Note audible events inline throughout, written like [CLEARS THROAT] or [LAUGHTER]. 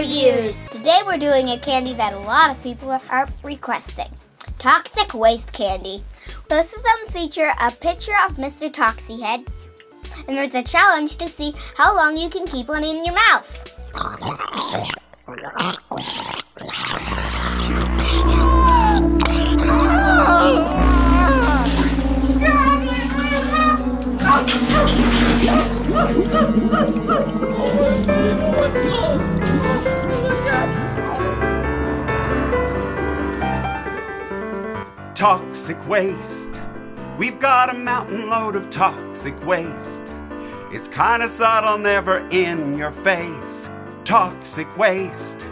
use. Today we're doing a candy that a lot of people are requesting. Toxic waste candy. Both of them feature a picture of Mr. Toxie Head, and there's a challenge to see how long you can keep one in your mouth. [LAUGHS] Toxic waste. We've got a mountain load of toxic waste. It's kinda subtle, never in your face. Toxic waste.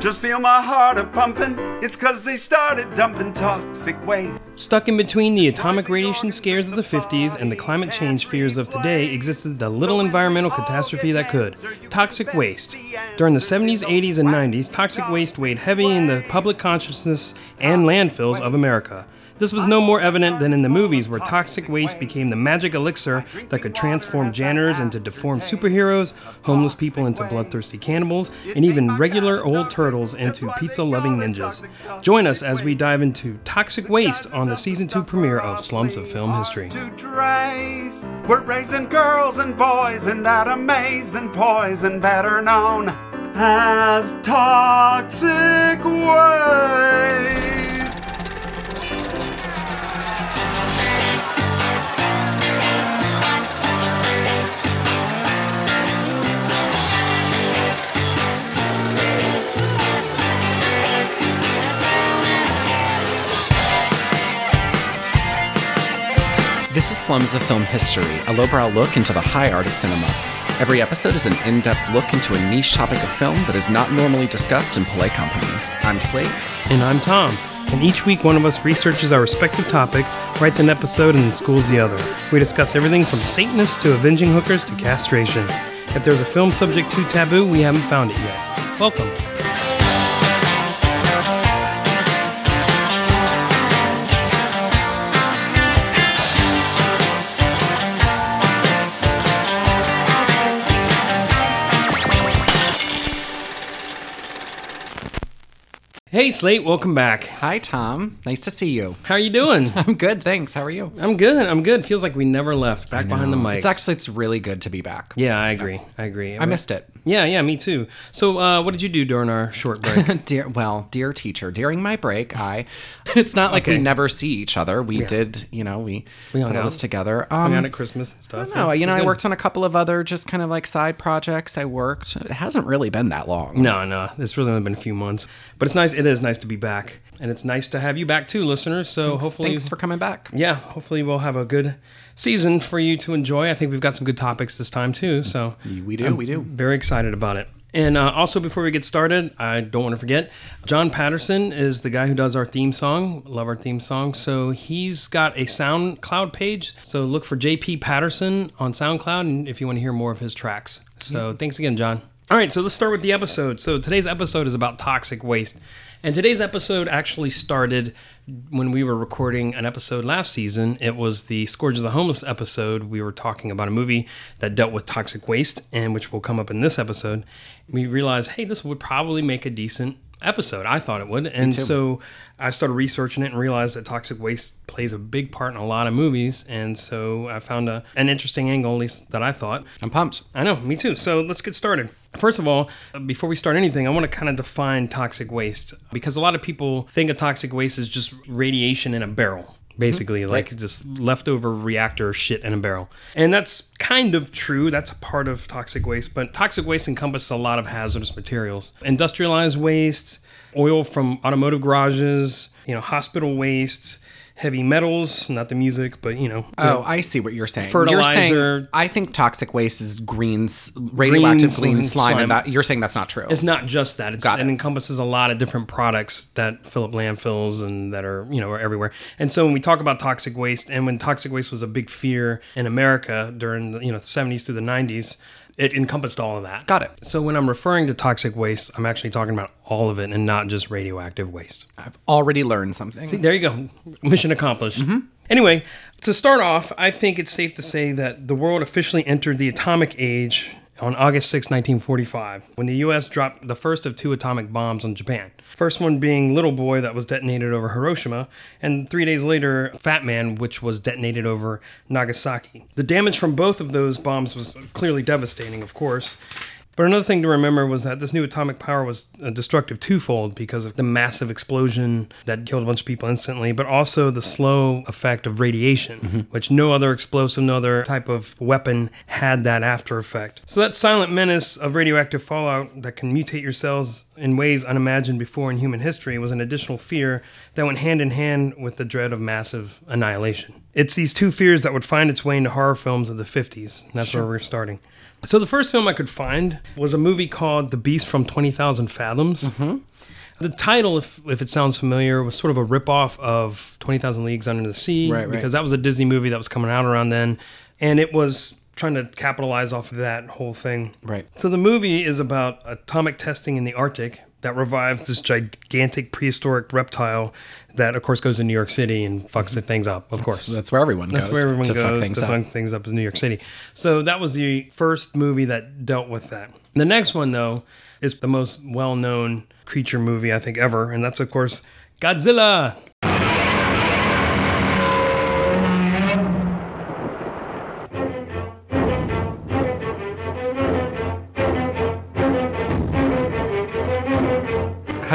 Just feel my heart a pumping. It's cause they started dumping toxic waste. Stuck in between the atomic radiation scares of the 50s and the climate change fears of today existed the little environmental catastrophe that could toxic waste. During the 70s, 80s, and 90s, toxic waste weighed heavy in the public consciousness and landfills of America. This was no more evident than in the movies, where toxic waste became the magic elixir that could transform janitors into deformed superheroes, homeless people into bloodthirsty cannibals, and even regular old turtles into pizza loving ninjas. Join us as we dive into toxic waste on the season 2 premiere of Slums of Film History. We're raising girls and boys in that amazing poison, better known as toxic waste. Slums of Film History, a lowbrow look into the high art of cinema. Every episode is an in depth look into a niche topic of film that is not normally discussed in polite company. I'm Slate. And I'm Tom. And each week, one of us researches our respective topic, writes an episode, and schools the other. We discuss everything from Satanists to avenging hookers to castration. If there's a film subject too taboo, we haven't found it yet. Welcome. Hey, Slate, welcome back. Hi, Tom. Nice to see you. How are you doing? [LAUGHS] I'm good, thanks. How are you? I'm good. I'm good. Feels like we never left. Back behind the mic. It's actually it's really good to be back. yeah, I agree. I agree. I missed it. Yeah, yeah, me too. So, uh, what did you do during our short break? [LAUGHS] Dear, well, dear teacher, during my break, I. [LAUGHS] It's not like we never see each other. We did, you know, we, We put all this together. Hung Um, out at Christmas and stuff. no, Yeah, you know, I worked on a couple of other just kind of like side projects. I worked. It hasn't really been that long. No, no, it's really only been a few months, but it's nice. It is nice to be back, and it's nice to have you back too, listeners. So hopefully, Thanks for coming back. yeah, hopefully we'll have a good season for you to enjoy. I think we've got some good topics this time too. So We do, we do. very excited about it. And uh, also, before we get started, I don't want to forget, John Patterson is the guy who does our theme song. Love our theme song. So he's got a SoundCloud page. So look for JP Patterson on SoundCloud, and if you want to hear more of his tracks. So thanks again, John. All right, so let's start with the episode. So today's episode is about toxic waste. And today's episode actually started when we were recording an episode last season. It was the Scourge of the Homeless episode. We were talking about a movie that dealt with toxic waste, and which will come up in this episode. We realized, hey, this would probably make a decent episode. I thought it would. And so I started researching it and realized that toxic waste plays a big part in a lot of movies. And so I found a, an interesting angle, at least that I thought. I'm pumped. I know, me too. So let's get started. First of all, before we start anything, I want to kind of define toxic waste because a lot of people think of toxic waste as just radiation in a barrel. Mm-hmm. Basically, like just leftover reactor shit in a barrel. And that's kind of true. That's a part of toxic waste. But toxic waste encompasses a lot of hazardous materials industrialized waste, oil from automotive garages, you know, hospital waste, heavy metals, not the music, but, you know, Oh, I see what you're saying. Fertilizer. You're saying, I think toxic waste is green, radioactive Green green, slime. slime, and that you're saying that's not true. It's not just that. It's, it. it. encompasses a lot of different products that fill up landfills and that are, you know, are everywhere. And so when we talk about toxic waste and when toxic waste was a big fear in America during the, you know, 70s through the 90s, it encompassed all of that. Got it. So when I'm referring to toxic waste, I'm actually talking about all of it and not just radioactive waste. I've already learned something. There you go. Mission accomplished. Mm-hmm. Anyway, to start off, I think it's safe to say that the world officially entered the atomic age on August 6, 1945, when the U.S. dropped the first of two atomic bombs on Japan. First one being Little Boy, that was detonated over Hiroshima, and three days later, Fat Man, which was detonated over Nagasaki. The damage from both of those bombs was clearly devastating, of course. But another thing to remember was that this new atomic power was uh, destructive twofold because of the massive explosion that killed a bunch of people instantly, but also the slow effect of radiation, which no other explosive, no other type of weapon had that after effect. So that silent menace of radioactive fallout that can mutate your cells in ways unimagined before in human history was an additional fear that went hand in hand with the dread of massive annihilation. It's these two fears that would find its way into horror films of the 50s. And that's where we're starting. So the first film I could find was a movie called The Beast from 20,000 Fathoms. Mm-hmm. The title, if, if it sounds familiar, was sort of a ripoff of 20,000 Leagues Under the Sea Right, right. because that was a Disney movie that was coming out around then. And it was trying to capitalize off of that whole thing. Right. So the movie is about atomic testing in the Arctic that revives this gigantic prehistoric reptile that, of course, goes to New York City and fucks mm-hmm. things up, of course. That's where everyone That's goes where everyone to goes fuck things to up. fuck things up is New York City. So that was the first movie that dealt with that. The next one, though, is the most well-known creature movie I think ever, and that's of course Godzilla.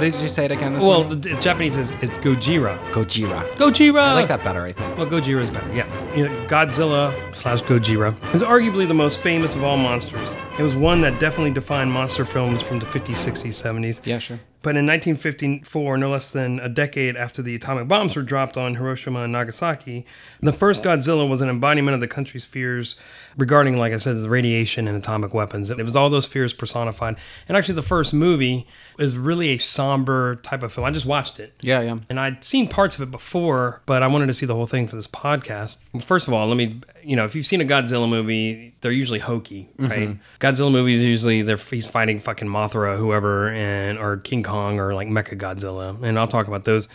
Did you say it again? This Well, the, the Japanese is, is Gojira. Gojira. Gojira. I like that better. I think. Well, Gojira is better. Yeah, you know, Godzilla slash Gojira is arguably the most famous of all monsters. It was one that definitely defined monster films from the 50s, 60s, 70s. Yeah, sure. But in 1954, no less than a decade after the atomic bombs were dropped on Hiroshima and Nagasaki, the first Godzilla was an embodiment of the country's fears regarding, like I said, the radiation and atomic weapons. It was all those fears personified. And actually, the first movie is really a somber type of film. I just watched it. Yeah, yeah. And I'd seen parts of it before, but I wanted to see the whole thing for this podcast. First of all, let me, you know, if you've seen a Godzilla movie, they're usually hokey, right? Godzilla movies usually they're he's fighting fucking Mothra, whoever, and or King Kong or like Mecha Godzilla, and I'll talk about those.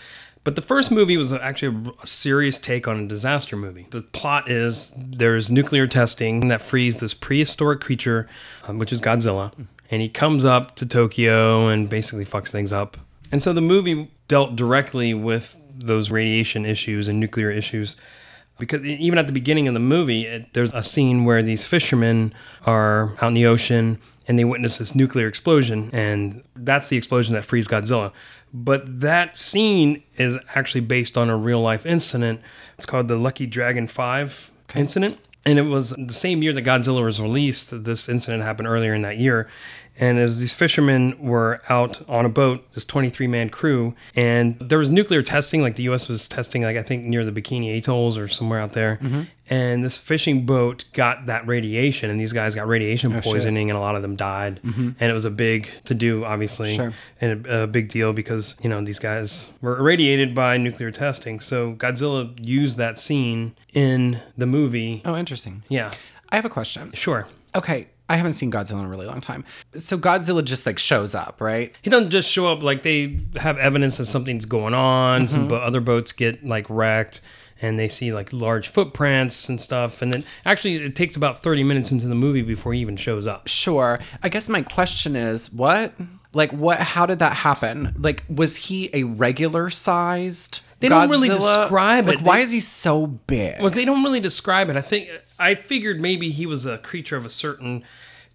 But the first movie was actually a serious take on a disaster movie. The plot is there's nuclear testing that frees this prehistoric creature, um, which is Godzilla, and he comes up to Tokyo and basically fucks things up. And so the movie dealt directly with those radiation issues and nuclear issues. Because even at the beginning of the movie, it, there's a scene where these fishermen are out in the ocean and they witness this nuclear explosion, and that's the explosion that frees Godzilla. But that scene is actually based on a real life incident. It's called the Lucky Dragon 5 incident. And it was the same year that Godzilla was released. This incident happened earlier in that year. And as these fishermen were out on a boat, this 23 man crew, and there was nuclear testing, like the US was testing, like I think near the Bikini Atolls or somewhere out there. Mm-hmm. And this fishing boat got that radiation, and these guys got radiation oh, poisoning, and a lot of them died. Mm-hmm. And it was a big to do, obviously, Sure. and a, a big deal because, you know, these guys were irradiated by nuclear testing. So Godzilla used that scene in the movie. Oh, interesting. Yeah, I have a question. sure. Okay, I haven't seen Godzilla in a really long time. So Godzilla just like shows up, right? He doesn't just show up like they have evidence that something's going on. Some mm-hmm. bo- other boats get like wrecked, and they see like large footprints and stuff. And then actually, it takes about thirty minutes into the movie before he even shows up. Sure. I guess my question is, what? Like, what? How did that happen? Like, was he a regular sized? They don't really describe like, it. Why They- is he so big? Well, they don't really describe it. I think I figured maybe he was a creature of a certain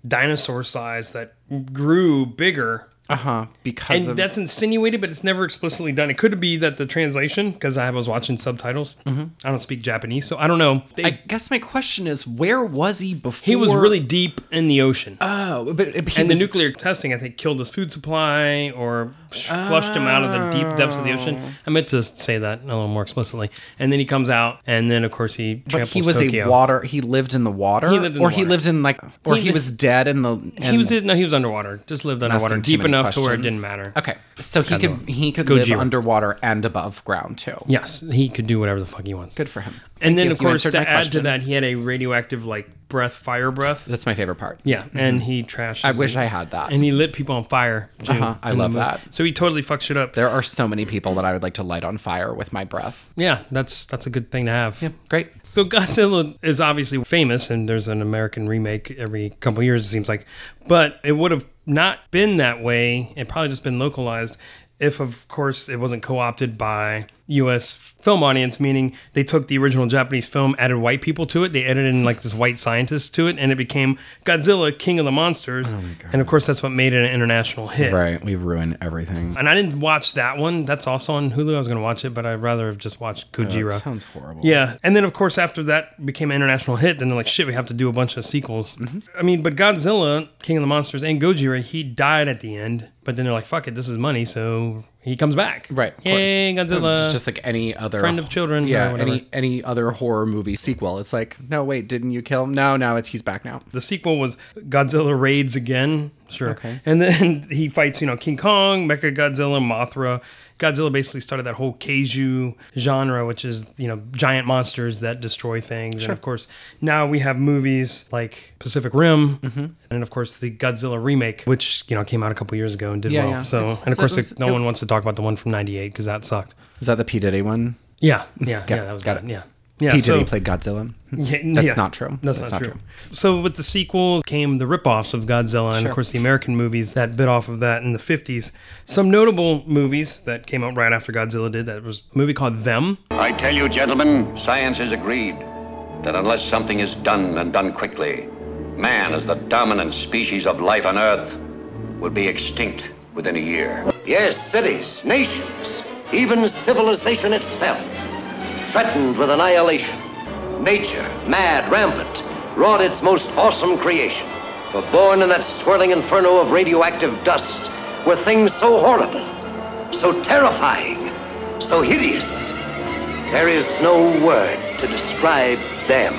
dinosaur size that grew bigger. Uh huh. Because And of that's insinuated, but it's never explicitly done. It could be that the translation, because I was watching subtitles. I don't speak Japanese, so I don't know. They, I guess my question is, where was he before? he was really deep in the ocean. Oh, but and was, the nuclear testing, I think, killed his food supply or sh- flushed him out of the deep depths of the ocean. I meant to say that a little more explicitly. And then he comes out, and then of course he But tramples he was Tokyo. a water. He lived in the water, He lived in or he lived in like, or He he, was dead in the. He was no, he was underwater. Just lived underwater, deep too enough to where it didn't matter. Okay, so he could he could live underwater and above ground too. Yes, he could do whatever the fuck he wants. Good for him. And then, you. of You course, answered to my add to question. that, he had a radioactive like breath, fire breath. That's my favorite part. Yeah, and he trashed. Mm-hmm. I wish I had that. And he lit people on fire. Too, Uh-huh, I in the love movie. that. So he totally fucked shit up. There are so many people that I would like to light on fire with my breath. Yeah, that's that's a good thing to have. Yeah, great. So Godzilla is obviously famous, and there's an American remake every couple years. It seems like, but it would have not been that way. It probably just been localized if, of course, it wasn't co-opted by U.S. film audience. Meaning they took the original Japanese film, added white people to it. They edited in like this white scientist to it, and it became Godzilla, King of the Monsters. and of course, that's what made it an international hit. Right, we've ruined everything. And I didn't watch that one. That's also on Hulu. I was going to watch it, but I'd rather have just watched Gojira. That sounds horrible. Yeah, and then of course after that became an international hit, then they're like, shit, we have to do a bunch of sequels. Mm-hmm. I mean, but Godzilla, King of the Monsters, and Gojira, he died at the end. But then they're like, fuck it, this is money, so he comes back. Right. Of Yay, course. Godzilla. It's just like any other Friend of children, Yeah. Any any other horror movie sequel. It's like, no, wait, didn't you kill him? No, no, it's he's back now. the sequel was Godzilla raids again. Sure. Okay. And then [LAUGHS] he fights, you know, King Kong, Mecha Godzilla, Mothra. Godzilla basically started that whole kaiju genre, which is, you know, giant monsters that destroy things. And of course, now we have movies like Pacific Rim, Mm-hmm. and of course the Godzilla remake, which, you know, came out a couple years ago and did Yeah, well. yeah. So, It's- and of so course, it was- no it- one wants to talk about the one from 98 because that sucked. Is that the P. Diddy one? Yeah. Yeah. Yeah. it, That was got it. Yeah. Yeah. P. so- Diddy played Godzilla. Hmm. yeah, That's yeah. not true. That's, That's not, not true. So with the sequels came the ripoffs of Godzilla, and of course the American movies that bit off of that in the '50s. Some notable movies that came out right after Godzilla did that was a movie called Them. I tell you, gentlemen, science has agreed that unless something is done and done quickly, man, as the dominant species of life on Earth, will be extinct within a year. Yes, cities, nations, even civilization itself, threatened with annihilation. Nature, mad, rampant, wrought its most awesome creation. For born in that swirling inferno of radioactive dust were things so horrible, so terrifying, so hideous. There is no word to describe them.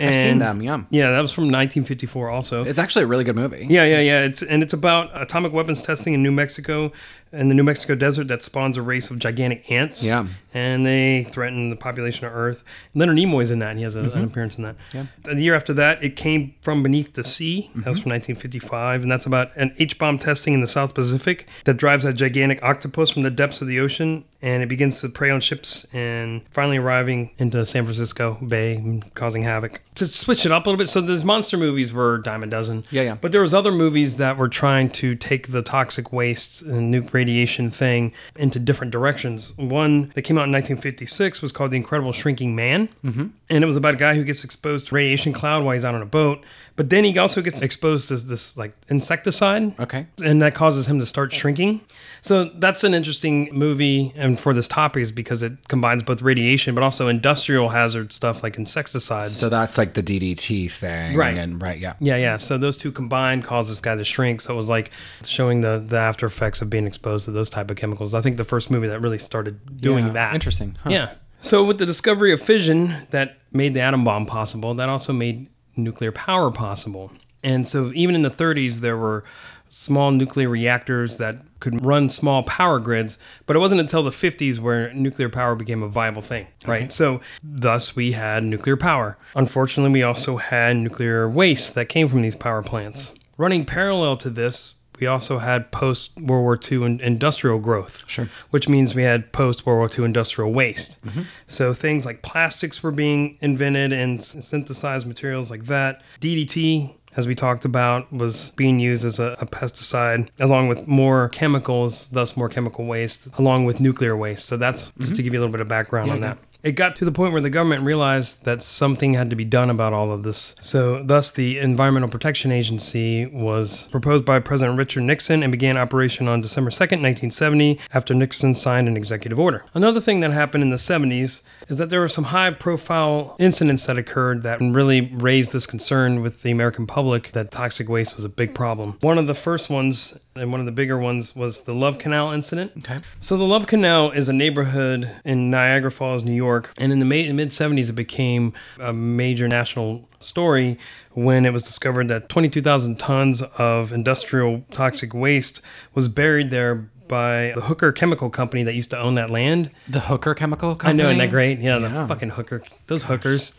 I've seen And- them. Yeah. Yeah, that was from 1954. Also, It's actually a really good movie. Yeah, yeah, yeah. It's and it's about atomic weapons testing in New Mexico, in the New Mexico desert that spawns a race of gigantic ants. Yeah. and they threaten the population of Earth. Leonard Nimoy's in that. And he has a, an mm-hmm. appearance in that. Yeah. The year after that, it came from beneath the sea. That was mm-hmm. from 1955, and that's about an H bomb testing in the South Pacific that drives a gigantic octopus from the depths of the ocean, and it begins to prey on ships and finally arriving into San Francisco Bay, causing havoc. To switch it up a little bit, so these monster movies were dime a dozen. Yeah, yeah. But there was other movies that were trying to take the toxic waste and nuke radiation thing into different directions. One that came out in 1956 was called The Incredible Shrinking Man, mm-hmm. and it was about a guy who gets exposed to radiation cloud while he's out on a boat. But then he also gets exposed to this like insecticide, Okay. and that causes him to start shrinking. So that's an interesting movie, and for this topic is because it combines both radiation but also industrial hazard stuff like insecticides. So that's like the DDT thing. Right. And right. Yeah. Yeah, yeah. So those two combined cause this guy to shrink. So it was like showing the the after effects of being exposed to those type of chemicals. I think the first movie that really started doing Yeah, that. interesting, huh. Yeah. So with the discovery of fission that made the atom bomb possible, that also made nuclear power possible. And so even in the 30s, there were small nuclear reactors that could run small power grids, but it wasn't until the 50s where nuclear power became a viable thing, right? So thus we had nuclear power. Unfortunately, we also had nuclear waste that came from these power plants. Running parallel to this, we also had post World War II in- industrial growth, Sure. which means we had post World War II industrial waste. Mm-hmm. So things like plastics were being invented and synthesized materials like that. DDT, as we talked about, was being used as a, a pesticide, along with more chemicals, thus more chemical waste, along with nuclear waste. So that's just mm-hmm. to give you a little bit of background on yeah. that. It got to the point where the government realized that something had to be done about all of this. So, thus, the Environmental Protection Agency was proposed by President Richard Nixon and began operation on December 2nd, 1970, after Nixon signed an executive order. Another thing that happened in the 70s is that there were some high profile incidents that occurred that really raised this concern with the American public that toxic waste was a big problem. One of the first ones And one of the bigger ones was the Love Canal incident. Okay. So the Love Canal is a neighborhood in Niagara Falls, New York, and in the mid 70s it became a major national story when it was discovered that 22,000 tons of industrial toxic waste was buried there by the Hooker Chemical Company that used to own that land. The Hooker Chemical Company? I know, isn't that great? Yeah, Yeah. the fucking hooker, those hookers.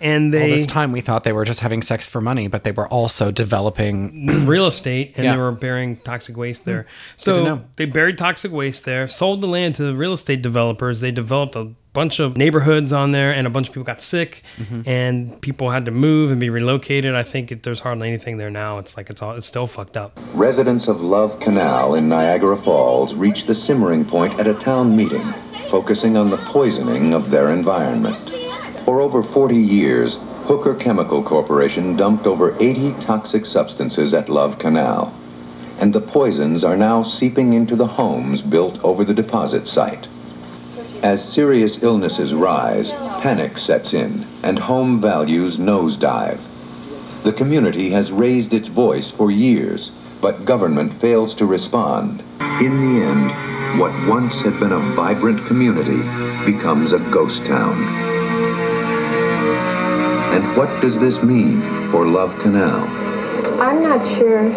And they. All this time we thought they were just having sex for money, but they were also developing. [CLEARS THROAT] real estate and Yeah. they were burying toxic waste there. to So they buried toxic waste there, sold the land to the real estate developers. They developed a bunch of neighborhoods on there and a bunch of people got sick Mm-hmm. and people had to move and be relocated. I think it, there's hardly anything there now. It's like it's all it's still fucked up. Residents of Love Canal in Niagara Falls reached the simmering point at a town meeting, focusing on the poisoning of their environment. For over 40 years, Hooker Chemical Corporation dumped over 80 toxic substances at Love Canal, and the poisons are now seeping into the homes built over the deposit site. As serious illnesses rise, panic sets in, and home values nosedive. The community has raised its voice for years, but government fails to respond. In the end, what once had been a vibrant community becomes a ghost town. And what does this mean for Love Canal? I'm not sure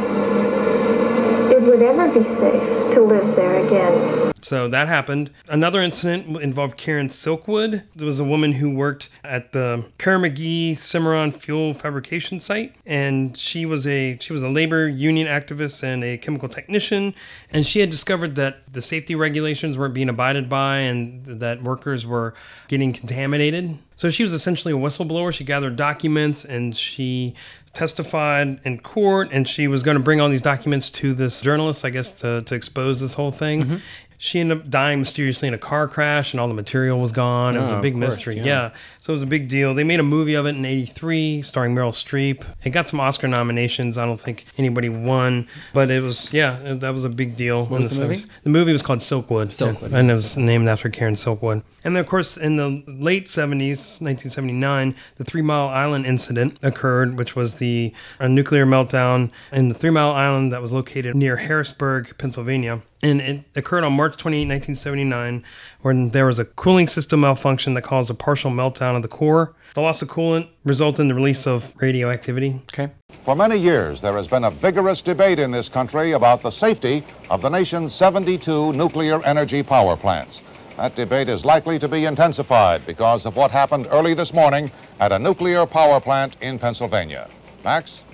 would ever be safe to live there again. So that happened. Another incident involved Karen Silkwood. There was a woman who worked at the Kerr-McGee Cimarron fuel fabrication site, and she was a she was a labor union activist and a chemical technician. And she had discovered that the safety regulations weren't being abided by, and that workers were getting contaminated. So she was essentially a whistleblower. She gathered documents and she testified in court, and she was going to bring all these documents to this journalist, I guess, to, to expose this whole thing. Mm-hmm. She ended up dying mysteriously in a car crash, and all the material was gone. it was Oh, a big course, mystery. yeah. Yeah. So it was a big deal. They made a movie of it in 83 starring Meryl Streep. It got some Oscar nominations. I don't think anybody won, but it was, yeah, it- that was a big deal. What was the movie? The movie was called Silkwood. Silkwood, And it was named after Karen Silkwood. And then, of course, in the late 70s, 1979, the Three Mile Island incident occurred, which was the a nuclear meltdown in the Three Mile Island that was located near Harrisburg, Pennsylvania. And it occurred on March 28, 1979, when there was a cooling system malfunction that caused a partial meltdown of the core. The loss of coolant resulted in the release of radioactivity. Okay. For many years, there has been a vigorous debate in this country about the safety of the nation's 72 nuclear energy power plants. That debate is likely to be intensified because of what happened early this morning at a nuclear power plant in Pennsylvania. Max?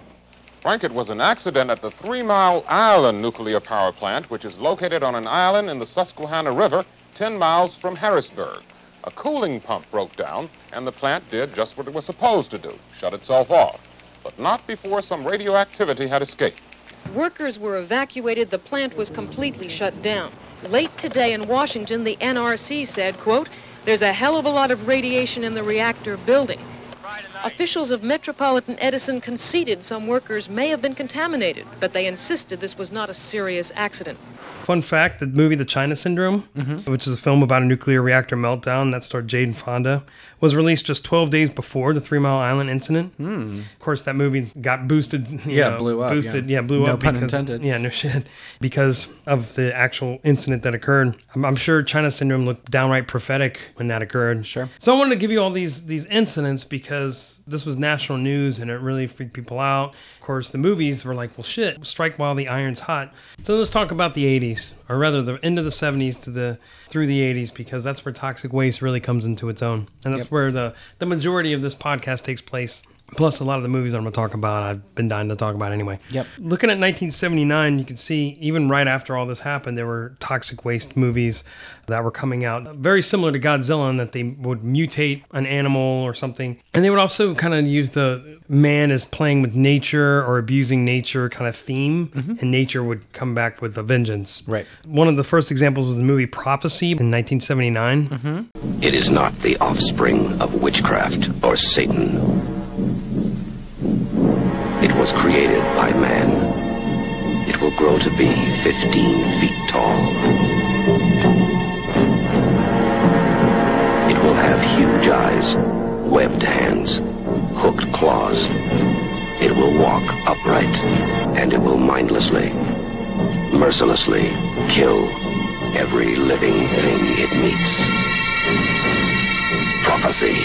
Frank, it was an accident at the Three Mile Island nuclear power plant, which is located on an island in the Susquehanna River, 10 miles from Harrisburg. A cooling pump broke down, and the plant did just what it was supposed to do shut itself off. But not before some radioactivity had escaped. Workers were evacuated. The plant was completely shut down. Late today in Washington, the NRC said, quote, there's a hell of a lot of radiation in the reactor building. Officials of Metropolitan Edison conceded some workers may have been contaminated, but they insisted this was not a serious accident. Fun fact the movie The China Syndrome, mm-hmm. which is a film about a nuclear reactor meltdown that starred Jane Fonda, was released just 12 days before the Three Mile Island incident. Hmm. Of course, that movie got boosted. Yeah, know, blew up, Boosted, yeah. yeah, blew No up. pun because, intended. Yeah, no [LAUGHS] shit. Because of the actual incident that occurred. I'm, I'm sure China Syndrome looked downright prophetic when that occurred. Sure. So I wanted to give you all these these incidents because this was national news and it really freaked people out. Of course, the movies were like, well, shit, strike while the iron's hot. So let's talk about the 80s, or rather the end of the 70s to the through the 80s, because that's where toxic waste really comes into its own, and that's where the the majority of this podcast takes place. Plus, a lot of the movies I'm going to talk about, I've been dying to talk about anyway. Yep. Looking at 1979, you can see even right after all this happened, there were toxic waste movies that were coming out, very similar to Godzilla, in that they would mutate an animal or something. And they would also kind of use the man as playing with nature or abusing nature kind of theme, mm-hmm. and nature would come back with a vengeance. Right. One of the first examples was the movie Prophecy in 1979. Mm-hmm. It is not the offspring of witchcraft or Satan. It was created by man. It will grow to be 15 feet tall. It will have huge eyes, webbed hands, hooked claws. It will walk upright, and it will mindlessly mercilessly kill every living thing it meets. Prophecy.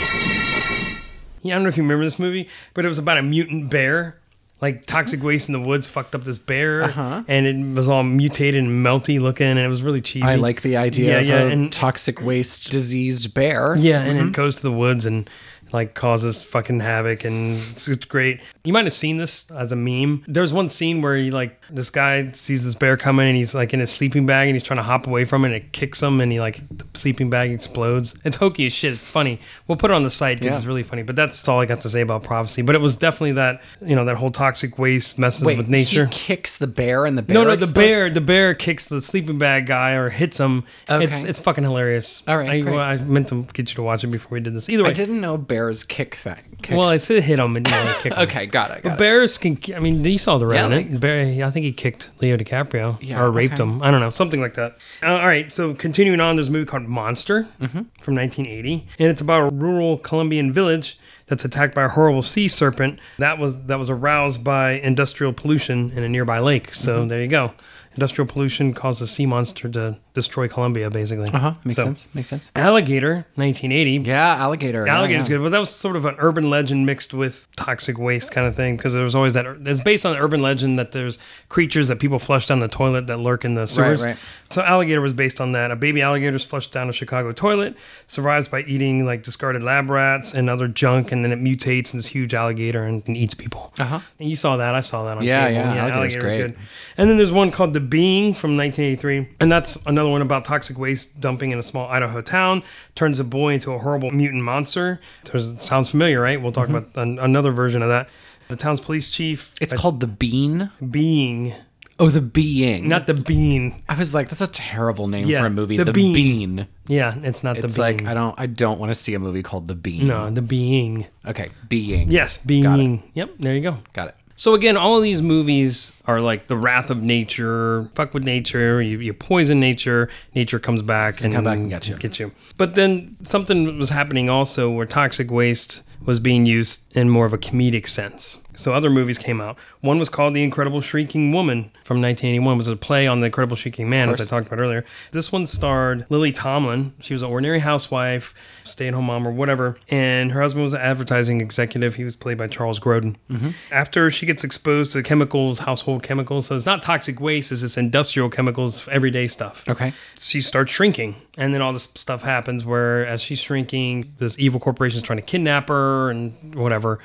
Yeah, I don't know if you remember this movie, but it was about a mutant bear. Like toxic waste in the woods fucked up this bear, Uh-huh. and it was all mutated and melty looking, and it was really cheesy. I like the idea Yeah, of yeah, a and toxic waste diseased bear. yeah, and Mhm. it goes to the woods and like causes fucking havoc, and it's, it's great. You might have seen this as a meme. There's one scene where he like this guy sees this bear coming, and he's like in his sleeping bag, and he's trying to hop away from it, and it kicks him, and he like the sleeping bag explodes. It's hokey as shit. It's funny. We'll put it on the site because Yeah. it's really funny. But that's all I got to say about prophecy. But it was definitely that you know that whole toxic waste messes Wait, with nature. he kicks the bear and the bear. No, no, the bear, the bear kicks the sleeping bag guy or hits him. It's Okay. it's it's fucking hilarious. All right, I, I meant to get you to watch it before we did this. Either way, I didn't know bears kick thing. Kick. well, I said hit him and didn't really kick him. okay, got it. Got But bears can. I mean, you saw the Yeah, Revenant. Bear, I think he kicked Leo DiCaprio Yeah, or raped okay. him. I don't know, something like that. Uh, all right, so continuing on, there's a movie called Monster Mm-hmm. from 1980, and it's about a rural Colombian village that's attacked by a horrible sea serpent that was that was aroused by industrial pollution in a nearby lake. So Mhm. there you go. Industrial pollution caused a sea monster to destroy Colombia, basically. Uh huh. Makes So- sense. Makes sense. Alligator, 1980. Yeah, alligator. yeah, Alligator's yeah. good, but that was sort of an urban legend mixed with toxic waste kind of thing because there was always that. It's based on an urban legend that there's creatures that people flush down the toilet that lurk in the sewers. right. right. So alligator was based on that. A baby alligator is flushed down a Chicago toilet, survives by eating like discarded lab rats and other junk, and then it mutates in this huge alligator and, and eats people. Uh-huh. And you saw that. I saw that on Yeah, cable. yeah, alligator's great. good. And then there's one called The Being from 1983, and that's another one about toxic waste dumping in a small Idaho town turns a boy into a horrible mutant monster. There's, sounds familiar, right? We'll talk Mhm. about an, another version of that. The town's police chief. It's called The Bean. Being. Oh, The Being. Not The Bean. I was like, that's a terrible name Yeah, for a movie. The The, Bean. Bean. Yeah, it's not The Bean. It's like I don't I don't want to see a movie called The Bean. No, The Being. Okay, Being. Yes. Being. Yep, there you go. Got it. So again, all of these movies are like the wrath of nature. Fuck with nature. You, you poison nature. Nature comes back and come back and get you. Get you. But then something was happening also where toxic waste was being used in more of a comedic sense. So other movies came out. One was called The Incredible Shrinking Woman from 1981. It was a play on The Incredible Shrinking Man, as I talked about earlier. This one starred Lily Tomlin. She was an ordinary housewife, stay-at-home mom, or whatever. And her husband was an advertising executive. He was played by Charles Grodin. Mhm. After she gets exposed to chemicals, household chemicals, so it's not toxic waste, it's just industrial chemicals, everyday stuff. Okay. She starts shrinking, and then all this stuff happens where, as she's shrinking, this evil corporation is trying to kidnap her and whatever.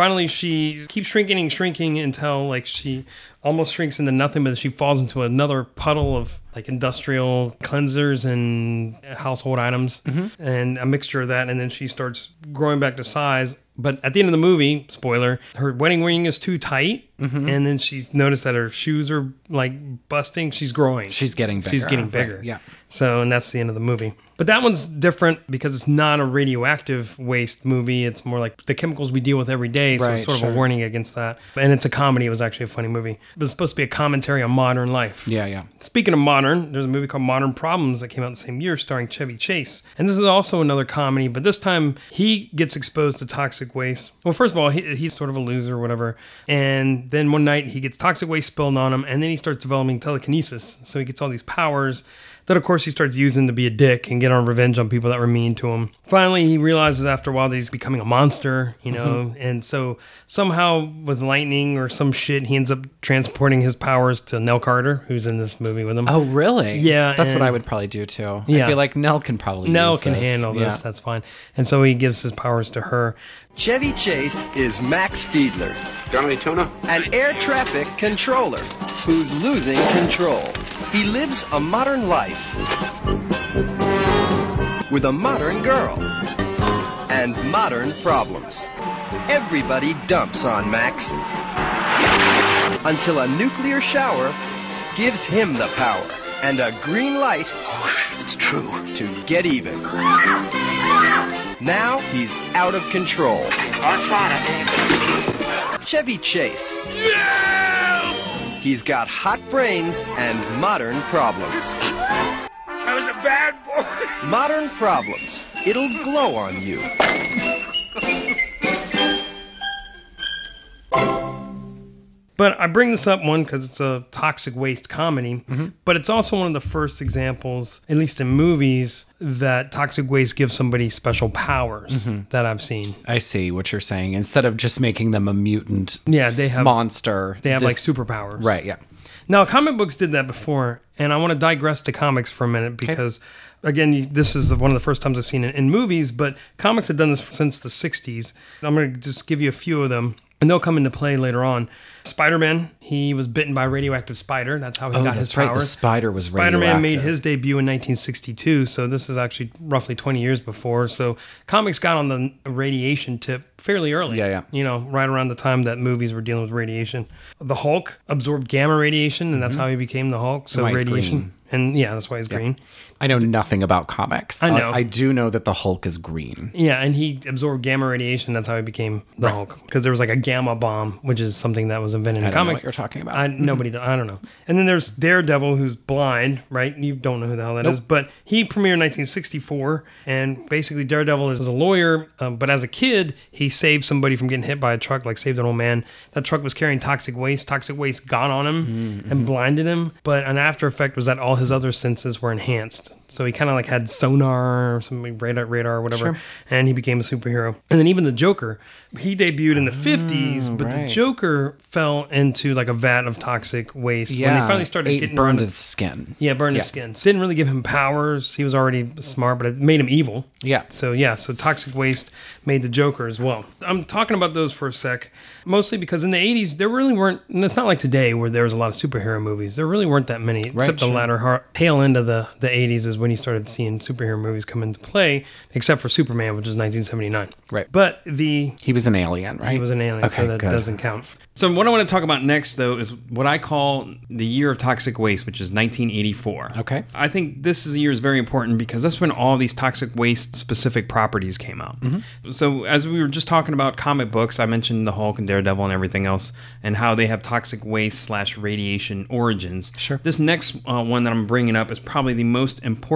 Finally, she keeps shrinking and shrinking until like she almost shrinks into nothing, but she falls into another puddle of like industrial cleansers and household items Mhm. and a mixture of that. And then she starts growing back to size. But at the end of the movie, spoiler, her wedding ring is too tight. Mhm. And then she's noticed that her shoes are like busting. She's growing. She's getting bigger. She's bigger, getting right, bigger. yeah. So, and that's the end of the movie. But that one's different because it's not a radioactive waste movie. It's more like the chemicals we deal with every day. So Right, it's sort of a warning against that. And it's a comedy. It was actually a funny movie. It was supposed to be a commentary on modern life. Yeah, yeah. Speaking of modern, there's a movie called Modern Problems that came out the same year starring Chevy Chase. And this is also another comedy, but this time he gets exposed to toxic waste. Well, first of all, he, he's sort of a loser or whatever. And then one night he gets toxic waste spilled on him, and then he starts developing telekinesis. So he gets all these powers that, of course, he starts using to be a dick and get on revenge on people that were mean to him. Finally, he realizes after a while that he's becoming a monster, you know, mm-hmm. and so somehow with lightning or some shit, he ends up transporting his powers to Nell Carter, who's in this movie with him. Oh, really? Yeah, That's what I would probably do too. Yeah. I'd be like, Nell can probably Nell use can this. handle this. Yeah. That's fine. And so he gives his powers to her. Chevy Chase is Max Fielder. Johnny Tuna? An air traffic controller who's losing control. He lives a modern life with a modern girl and modern problems. Everybody dumps on Max until a nuclear shower gives him the power and a green light. Oh, it's true. To get even. Now he's out of control. Chevy Chase. Yes! He's got hot brains and modern problems. I was a bad boy. Modern problems. It'll glow on you. But I bring this up one because it's a toxic waste comedy, Mm-hmm. but it's also one of the first examples, at least in movies, that toxic waste gives somebody special powers Mm-hmm. that I've seen. I see what you're saying. Instead of just making them a mutant Yeah, they have monster, They have like superpowers. Right, yeah. Now, comic books did that before, and I want to digress to comics for a minute because, again, this is one of the first times I've seen it in movies, but comics have done this since the 60s. I'm going to just give you a few of them, and they'll come into play later on. Spider Man, he was bitten by a radioactive spider. That's how he Oh, got that's his right. The spider was Spider Man made his debut in 1962, so this is actually roughly 20 years before. So comics got on the radiation tip fairly early. Yeah, yeah. You know, right around the time that movies were dealing with radiation. The Hulk absorbed gamma radiation, and that's how he became the Hulk. So Mm-hmm. Radiation. And yeah, that's why he's green. I know nothing about comics. I know. I, do know that the Hulk is green. Yeah, and he absorbed gamma radiation. That's how he became the Right. Hulk. Because there was like a gamma bomb, which is something that was invented in I don't know comics. what you're talking about. I, nobody, I don't know. And then there's Daredevil, who's blind, right? You don't know who the hell that is, but he premiered in 1964, and basically Daredevil is a lawyer, um, but as a kid, he saved somebody from getting hit by a truck, like saved an old man. That truck was carrying toxic waste. Toxic waste got on him Mm-hmm. and blinded him, but an after effect was that all his other senses were enhanced. So he kind of like had sonar or something, radar, radar or whatever, Sure. and he became a superhero. And then even the Joker, he debuted in the 50s, but the Mm. Joker fell into like a vat of toxic waste when he finally started getting burned his skin. Yeah, burned Yeah. his skin. Didn't really give him powers. He was already smart, but it made him evil. Yeah. So yeah, so toxic waste made the Joker as well. I'm talking about those for a sec, mostly because in the 80s there really weren't. And it's not like today where there was a lot of superhero movies. There really weren't that many, except the latter tail end of the the 80s is when you started seeing superhero movies come into play, except for Superman, which was 1979. Right. But the He was an alien, right? he was an alien, Okay, so that good. doesn't count. So what I want to talk about next, though, is what I call the year of toxic waste, which is 1984. Okay. I think this is year is very important because that's when all these toxic waste specific properties came out. Mm-hmm. So as we were just talking about comic books, I mentioned the Hulk and Daredevil and everything else, and how they have toxic waste slash radiation origins. Sure. This next uh, one that I'm bringing up is probably the most important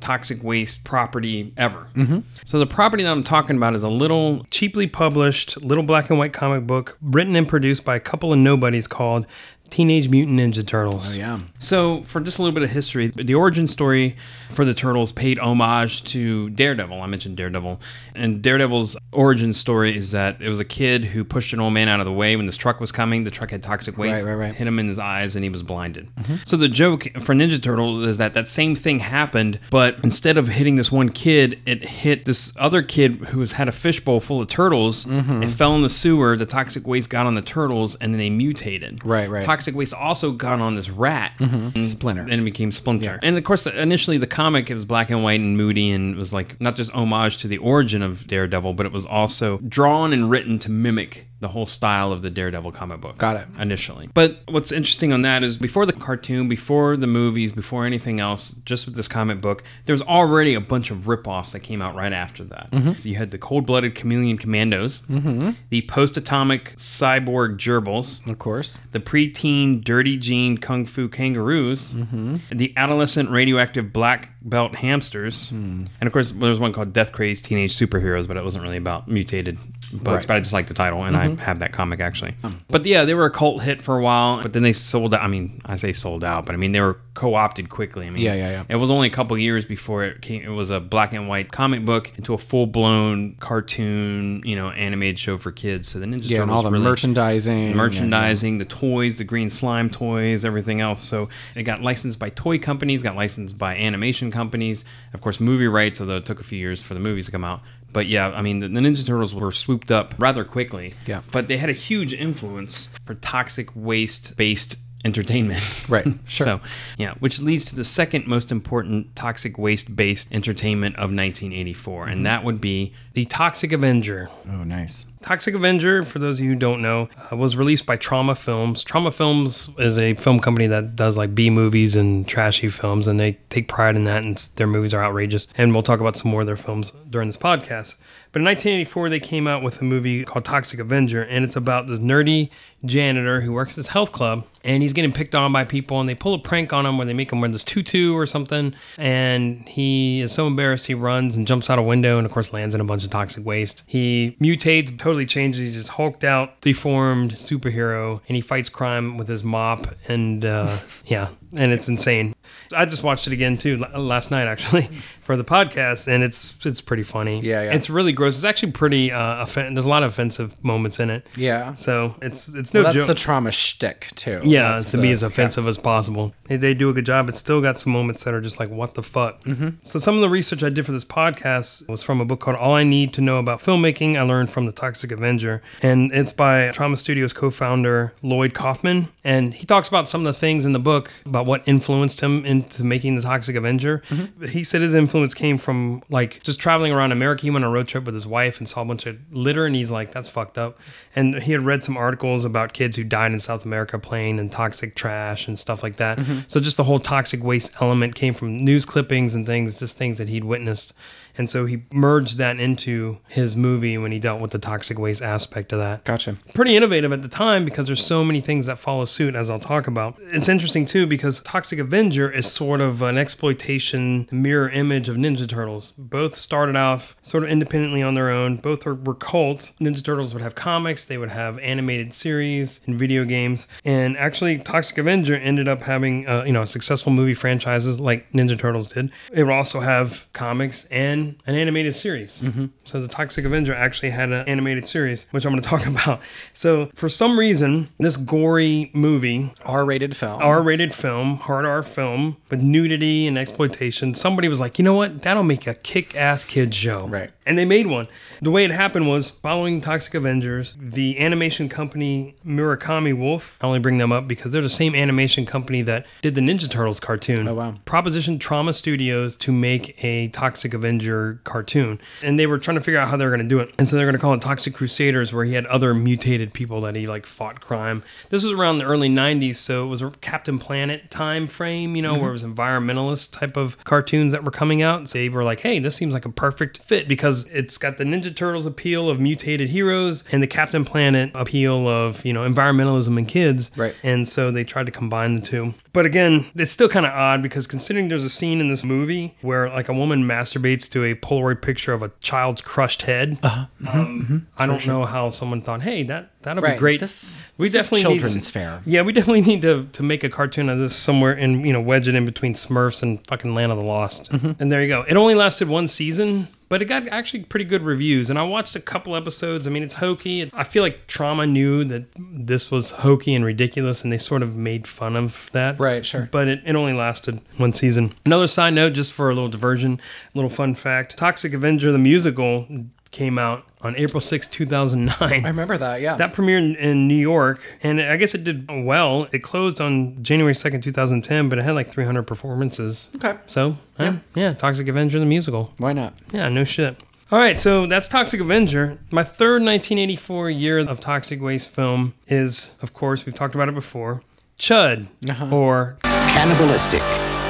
toxic waste property ever. Mm-hmm. So the property that I'm talking about is a little cheaply published, little black and white comic book written and produced by a couple of nobodies called Teenage Mutant Ninja Turtles. Oh, yeah. So, for just a little bit of history, the origin story for the Turtles paid homage to Daredevil. I mentioned Daredevil. And Daredevil's origin story is that it was a kid who pushed an old man out of the way when this truck was coming. The truck had toxic waste, Right, right, right. hit him in his eyes, and he was blinded. So, the joke for Ninja Turtles is that that same thing happened, but instead of hitting this one kid, it hit this other kid who was, had a fishbowl full of turtles. Mm-hmm. It fell in the sewer. The toxic waste got on the turtles, and then they mutated. Right, right. Toxic waste also got on this rat. Mm-hmm. Splinter. And it became Splinter. And of course, initially the comic it was black and white and moody, and was like not just homage to the origin of Daredevil, but it was also drawn and written to mimic the whole style of the Daredevil comic book. Got it. Initially, but what's interesting on that is before the cartoon, before the movies, before anything else, just with this comic book, there was already a bunch of rip-offs that came out right after that. Mm-hmm. So you had the cold-blooded chameleon commandos, mm-hmm. the post-atomic cyborg gerbils, Of course. the preteen dirty jean kung fu kangaroos, mm-hmm. the adolescent radioactive black belt hamsters, hmm. and of course there was one called Death Crazed Teenage Superheroes, but it wasn't really about mutated books. Right. But I just like the title, and I mm-hmm. have that comic actually. Oh. But yeah, they were a cult hit for a while, but then they sold out. I mean, I say sold out, but I mean they were co-opted quickly. I mean, Yeah, yeah, yeah. It was only a couple years before it came. It was a black and white comic book into a full blown cartoon, you know, animated show for kids. So the Ninja Yeah, and all the really- merchandising. and- merchandising, the toys, the green slime toys, everything else. So it got licensed by toy companies, got licensed by animation companies, of course, movie rights, although it took a few years for the movies to come out. But yeah, I mean, the, the Ninja Turtles were swooped up rather quickly. Yeah. But they had a huge influence for toxic waste based entertainment. Right, [LAUGHS] sure. so, yeah, which leads to the second most important toxic waste based entertainment of 1984, Mm-hmm. and that would be the Toxic Avenger. Oh, nice. Toxic Avenger, for those of you who don't know, uh, was released by Troma Films. Troma Films is a film company that does like B movies and trashy films, and they take pride in that, and their movies are outrageous. And we'll talk about some more of their films during this podcast. But in 1984, they came out with a movie called Toxic Avenger, and it's about this nerdy janitor who works at this health club, and he's getting picked on by people, and they pull a prank on him where they make him wear this tutu or something, and he is so embarrassed he runs and jumps out a window, and of course lands in a bunch of toxic waste. He mutates, totally changes. He's just hulked out, deformed superhero, and he fights crime with his mop. And uh, [LAUGHS] yeah, and it's insane. I just watched it again too last night actually [LAUGHS] for the podcast, and it's it's pretty funny. Yeah, yeah. It's really gross. It's actually pretty. Uh, offen- there's a lot of offensive moments in it. Yeah. So it's it's no Well, that's joke. the Troma shtick too. Yeah, That's to be as offensive as possible. They, they do a good job. It's still got some moments that are just like, what the fuck? Mhm. So, some of the research I did for this podcast was from a book called All I Need to Know About Filmmaking. I learned from The Toxic Avenger. And it's by Troma Studios co founder Lloyd Kaufman. And he talks about some of the things in the book about what influenced him into making The Toxic Avenger. He said his influence came from like just traveling around America. He went on a road trip with his wife and saw a bunch of litter. And he's like, that's fucked up. And he had read some articles about kids who died in South America playing in toxic trash and stuff like that. Mhm. So just the whole toxic waste element came from news clippings and things, just things that he'd witnessed. And so he merged that into his movie when he dealt with the toxic waste aspect of that. Gotcha. Pretty innovative at the time because there's so many things that follow suit, as I'll talk about. It's interesting too because Toxic Avenger is sort of an exploitation mirror image of Ninja Turtles. Both started off sort of independently on their own. Both were, were cult. Ninja Turtles would have comics, they would have animated series and video games. And actually, Toxic Avenger ended up having uh, you know successful movie franchises like Ninja Turtles did. It would also have comics and an animated series. Mm-hmm. So the Toxic Avenger actually had an animated series, which I'm going to talk [LAUGHS] about. So for some reason, this gory movie, R-rated film, R-rated film, hard R film with nudity and exploitation, somebody was like, you know what, that'll make a kick-ass kids show. Right. And they made one. The way it happened was following Toxic Avengers, the animation company Murakami Wolf, I only bring them up because they're the same animation company that did the Ninja Turtles cartoon. Oh, wow. Proposition Troma Studios to make a Toxic Avenger cartoon. And they were trying to figure out how they were going to do it. And so they're going to call it Toxic Crusaders, where he had other mutated people that he like fought crime. This was around the early 90s, so it was a Captain Planet time frame, you know, where it mm-hmm. was environmentalist type of cartoons that were coming out. So they were like, hey, this seems like a perfect fit because it's got the Ninja Turtles appeal of mutated heroes and the Captain Planet appeal of, you know, environmentalism and kids. Right. And so they tried to combine the two. But again, it's still kind of odd because considering there's a scene in this movie where like a woman masturbates to a Polaroid picture of a child's crushed head. Uh-huh. Um, I don't sure. know how someone thought, hey, that that'll Right. be great. This- we this is definitely need children's to- fare. Yeah, we definitely need to to make a cartoon of this somewhere and you know wedge it in between Smurfs and fucking Land of the Lost. Mhm. And there you go. It only lasted one season. But it got actually pretty good reviews, and I watched a couple episodes. I mean, it's hokey. It's, I feel like Troma knew that this was hokey and ridiculous, and they sort of made fun of that. Right, sure. But it, it only lasted one season. Another side note, just for a little diversion, a little fun fact Toxic Avenger, the musical, came out on April 6, 2009. I remember that, yeah. That premiered in New York, and I guess it did well. It closed on January 2nd, 2010, but it had like 300 performances. Okay. So, yeah, yeah Toxic Avenger, the musical. Why not? Yeah, no shit. All right, so that's Toxic Avenger. My third 1984 year of Toxic Waste film is, of course, we've talked about it before, Chud, uh-huh. or Cannibalistic,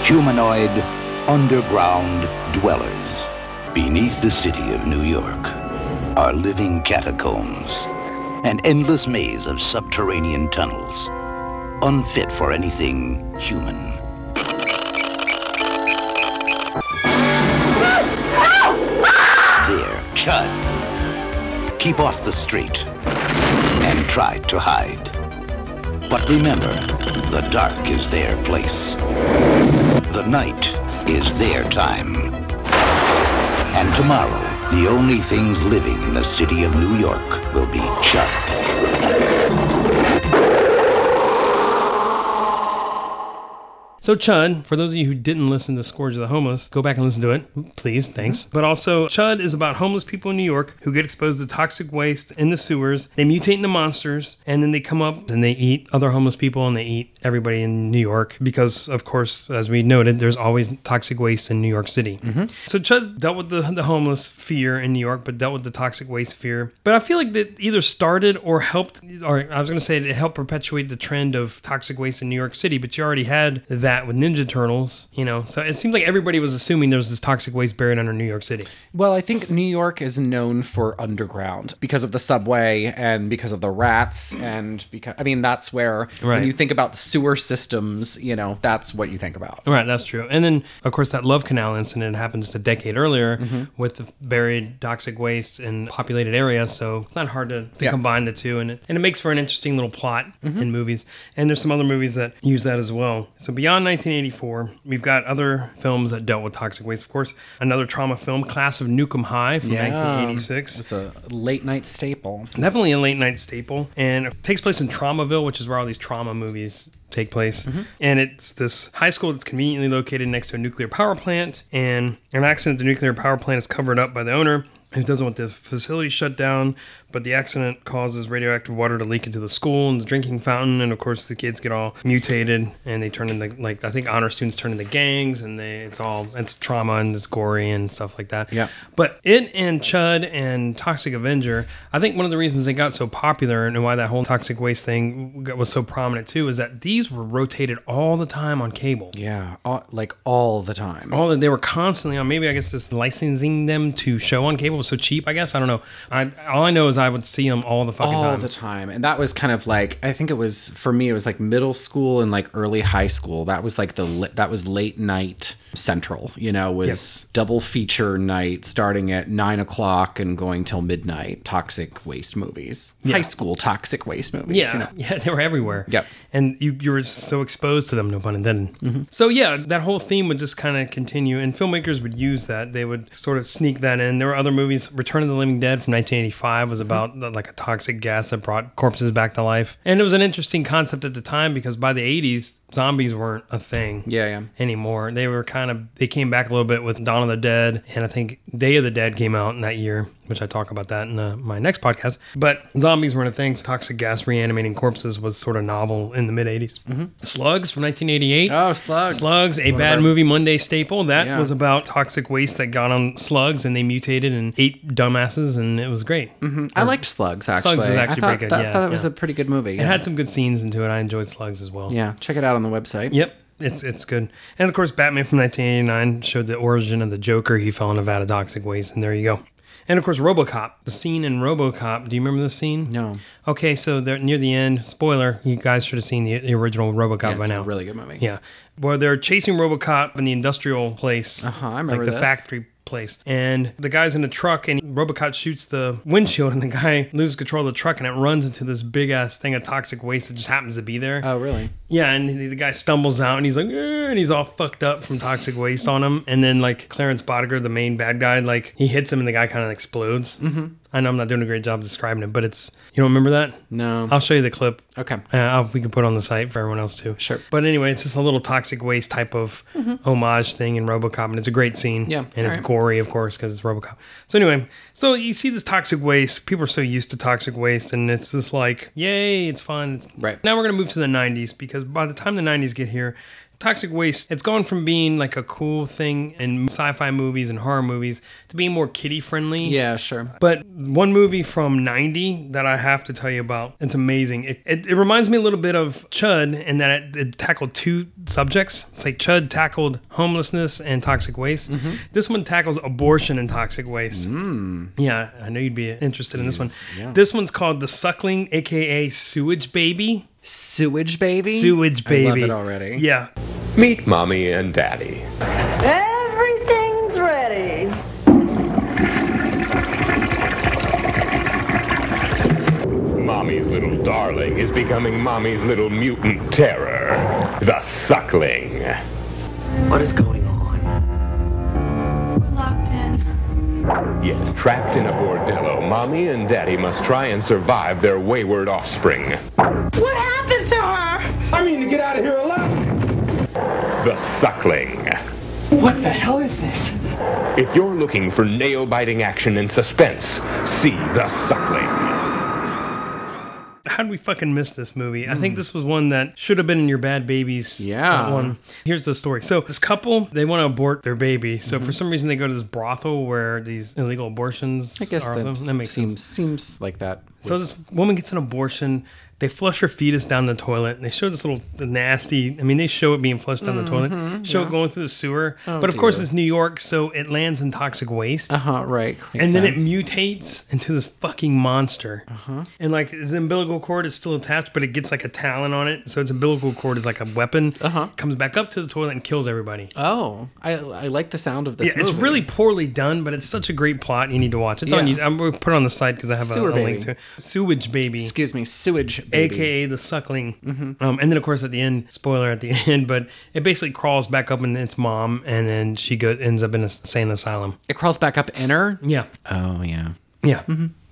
humanoid, underground dwellers. Beneath the city of New York are living catacombs, an endless maze of subterranean tunnels, unfit for anything human. There, Chud. Keep off the street and try to hide. But remember, the dark is their place. The night is their time. And tomorrow, the only things living in the city of New York will be Chud. So Chud, for those of you who didn't listen to Scourge of the Homeless, go back and listen to it, please. Thanks. Mm-hmm. But also, Chud is about homeless people in New York who get exposed to toxic waste in the sewers. They mutate into monsters, and then they come up and they eat other homeless people and they eat everybody in New York because, of course, as we noted, there's always toxic waste in New York City. Mm-hmm. So Chud dealt with the, the homeless fear in New York, but dealt with the toxic waste fear. But I feel like that either started or helped, or I was going to say it helped perpetuate the trend of toxic waste in New York City, but you already had that that with Ninja Turtles, you know. So it seems like everybody was assuming there was this toxic waste buried under New York City. Well, I think New York is known for underground because of the subway and because of the rats and because I mean that's where when you think about the sewer systems, you know, that's what you think about. Right, that's true. And then, of course, that Love Canal incident happened just a decade earlier Mhm. with the buried toxic waste in populated areas. So it's not hard to, to Yeah. combine the two. And it, and it makes for an interesting little plot Mhm. in movies. And there's some other movies that use that as well. So beyond 1984, we've got other films that dealt with toxic waste. Of course, another Troma film, Class of Nuke 'Em High from 1986. It's a late night staple. Definitely a late night staple. And it takes place in Tromaville, which is where all these Troma movies take place. Mm-hmm. And it's this high school that's conveniently located next to a nuclear power plant. And an accident at the nuclear power plant is covered up by the owner who doesn't want the facility shut down. But the accident causes radioactive water to leak into the school and the drinking fountain. And of course, the kids get all mutated and they turn into, like, I think honor students turn into gangs and they, it's all, it's Troma and it's gory and stuff like that. Yeah. But it and Chud and Toxic Avenger, I think one of the reasons they got so popular and why that whole toxic waste thing was so prominent too is that these were rotated all the time on cable. Yeah, all, like all the time. All that they were constantly on. Maybe I guess just licensing them to show on cable was so cheap. I guess I don't know. I all I know is I would see them all the fucking time. all time. the time and that was kind of like i think it was for me it was like middle school and like early high school that was like the that was late night central you know was double feature night starting at nine o'clock and going till midnight toxic waste movies Yeah. high school toxic waste movies Yeah, you know? [LAUGHS] yeah, they were everywhere. Yep. and you you were so exposed to them, no pun intended. Mm-hmm. So yeah, that whole theme would just kind of continue, and filmmakers would use that. They would sort of sneak that in. There were other movies. Return of the Living Dead from 1985 was about mm-hmm. the- like a toxic gas that brought corpses back to life, and it was an interesting concept at the time because by the 80s, zombies weren't a thing. Yeah, yeah. Anymore, they were kind of they came back a little bit with Dawn of the Dead, and I think Day of the Dead came out in that year, which I talk about that in uh, my next podcast. But zombies weren't a thing. So toxic gas reanimating corpses was sort of novel in the mid 80s. Slugs from 1988. Oh, Slugs. Slugs, It's a bad our- movie Monday staple. That Yeah. was about toxic waste that got on slugs and they mutated and ate dumbasses, and it was great. Mhm. i liked slugs actually Slugs was I actually thought pretty good. that, yeah, thought that was a pretty good movie It yeah. had some good scenes into it. I enjoyed Slugs as well. yeah check it out on the website Yep. It's it's good. And of course Batman from 1989 showed the origin of the Joker. He fell in a Nevada toxic waste and there you go. And of course RoboCop, the scene in RoboCop. Do you remember the scene? No. Okay, so they're near the end. Spoiler, you guys should have seen the, the original RoboCop Yeah, by it's a now. really good movie. Yeah. Well, they're chasing RoboCop in the industrial place. Uh-huh, I remember like the this. factory place. And the guy's in a truck and RoboCop shoots the windshield [LAUGHS] and the guy loses control of the truck and it runs into this big ass thing of toxic waste that just happens to be there. oh really Yeah, and the guy stumbles out and he's like, "Eh," and he's all fucked up from toxic waste on him. And then like Clarence Boddicker, the main bad guy, like he hits him and the guy kind of explodes. Mm-hmm. I know I'm not doing a great job describing it, but it's you don't remember that? no I'll show you the clip. okay Uh, we can put it on the site for everyone else too. Sure. But anyway, it's just a little toxic waste type of homage thing in RoboCop, and it's a great scene. Yeah, and it's alright. gory, of course, because it's RoboCop. So anyway, so you see this toxic waste. People are so used to toxic waste, and it's just like, yay, it's fun. Right. Now we're gonna move to the '90s because by the time the '90s get here. Toxic waste, it's gone from being like a cool thing in sci fi movies and horror movies to being more kiddie friendly. yeah sure But one movie from 90 that I have to tell you about, it's amazing. It, it, it reminds me a little bit of Chud in that it, it tackled two subjects. It's like Chud tackled homelessness and toxic waste. Mm-hmm. This one tackles abortion and toxic waste. Mm. Yeah, I know you'd be interested in this one. yeah. This one's called The Suckling, aka Sewage Baby. Sewage baby Sewage Baby. I love it already Yeah. Meet Mommy and Daddy. Everything's ready. Mommy's little darling is becoming Mommy's little mutant terror, the Suckling. What is going on? We're locked in. Yes, trapped in a bordello, Mommy and Daddy must try and survive their wayward offspring. What happened to her? I mean to get out of here alive. The Suckling. What the hell is this? If you're looking for nail-biting action and suspense, see The Suckling. how did we fucking miss this movie? I think hmm. this was one that should have been in your Bad Babies. Yeah. one. Here's the story. So this couple, they want to abort their baby. So for mm-hmm. some reason, they go to this brothel where these illegal abortions. I guess are. that, that makes seems sense. seems like that So this woman gets an abortion. They flush her fetus down the toilet. And they show this little nasty. I mean, they show it being flushed down the toilet. Mhm, Show yeah. it going through the sewer. Oh, but of course, it's New York, so it lands in toxic waste. Uh huh. Right. Makes and then it mutates into this fucking monster. Uh-huh. And like the umbilical cord is still attached, but it gets like a talon on it. So its umbilical cord is like a weapon. Uh huh. Comes back up to the toilet and kills everybody. Oh, I I like the sound of this. yeah, it's really poorly done, but it's such a great plot. You need to watch. It's on. Yeah. you. I'm gonna put it on the site because I have a, a link to it. Sewage baby. Excuse me, sewage baby. AKA the suckling. Mhm. Um, and then of course at the end, spoiler at the [LAUGHS] end, but it basically crawls back up in its mom, and then she go, ends up in a sane asylum. It crawls back up in her. Yeah. Oh yeah. Yeah.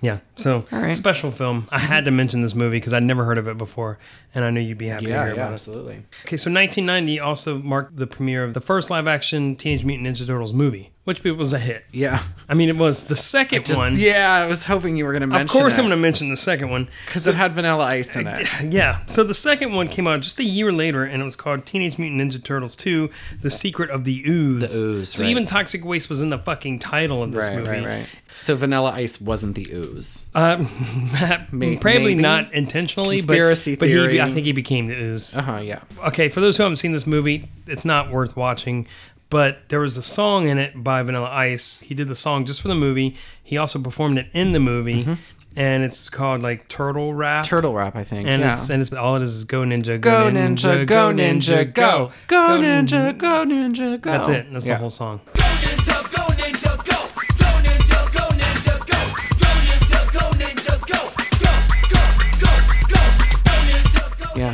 Yeah. So All right. special film. I had to mention this movie because I'd never heard of it before, and I knew you'd be happy to Yeah, hear yeah, about absolutely. it. Okay, so 1990 also marked the premiere of the first live-action Teenage Mutant Ninja Turtles movie, which was a hit. Yeah. I mean, it was the second Just- one. Yeah, I was hoping you were going to mention. Of course, I'm going to mention the second one because it had Vanilla Ice in it. Yeah. So the second one came out just a year later, and it was called Teenage Mutant Ninja Turtles 2: The Secret of the Ooze. The Ooze, So right. even Toxic Waste was in the fucking title of this Right, movie. right, right. So Vanilla Ice wasn't the ooze. Uh, [LAUGHS] [LAUGHS] May- probably maybe? not intentionally, Conspiracy but, but he, theory. I think he became the ooze. Uh huh. Yeah. Okay, for those who haven't seen this movie, it's not worth watching. But there was a song in it by Vanilla Ice. He did the song just for the movie. He also performed it in the movie, and it's called like Turtle Rap. Mm-hmm. Turtle Rap, I think. and yeah. it's and it's all it is is Go Ninja, Go ninja, go ninja, go. Go ninja, go ninja, go. That's it. That's the whole song.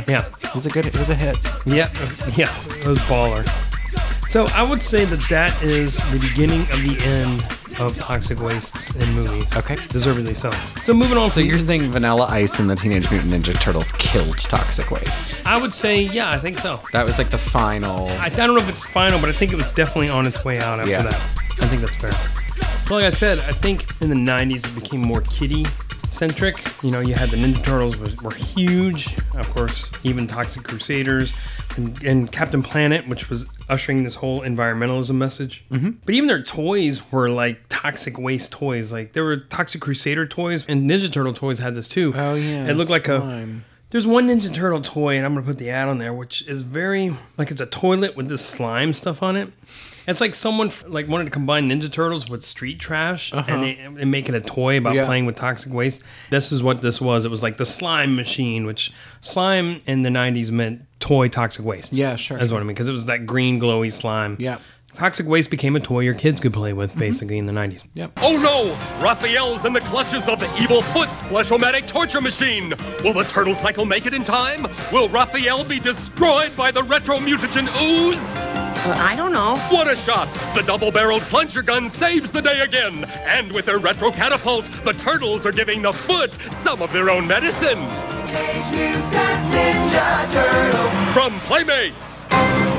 Yeah. Yeah. It was a good. It was a hit. Yeah, yeah, it was baller. So I would say that that is the beginning of the end of toxic wastes in movies. Okay. deservedly so. So moving on. So from- you're saying Vanilla Ice and the Teenage Mutant Ninja Turtles killed Toxic Waste? I would say, yeah, I think so. That was like the final. I, I don't know if it's final, but I think it was definitely on its way out after Yeah. that. I think that's fair. Well, like I said, I think in the 90s it became more kiddie centric. You know, you had the Ninja Turtles was, were huge. Of course, even Toxic Crusaders and, and Captain Planet, which was ushering this whole environmentalism message. Mm-hmm. But even their toys were like toxic waste toys. Like there were Toxic Crusader toys, and Ninja Turtle toys had this too. Oh yeah. It looked like a there's one Ninja Turtle toy, and I'm gonna put the ad on there, which is very like it's a toilet with this slime stuff on it. It's like someone f- like wanted to combine Ninja Turtles with street trash Uh-huh. and, they, and make it a toy about Yeah. playing with toxic waste. This is what this was. It was like the slime machine, which slime in the '90s meant toy toxic waste. Yeah, sure, That's sure. what I mean because it was that green glowy slime. Yeah. Mm-hmm. Toxic waste became a toy your kids could play with, basically in the '90s. Yep. Oh no! Raphael's in the clutches of the evil Foot Splashomatic torture machine! Will the turtle cycle make it in time? Will Raphael be destroyed by the retro mutagen ooze? Uh, I don't know. What a shot! The double-barreled plunger gun saves the day again! And with their retro catapult, the turtles are giving the foot some of their own medicine! From Playmates!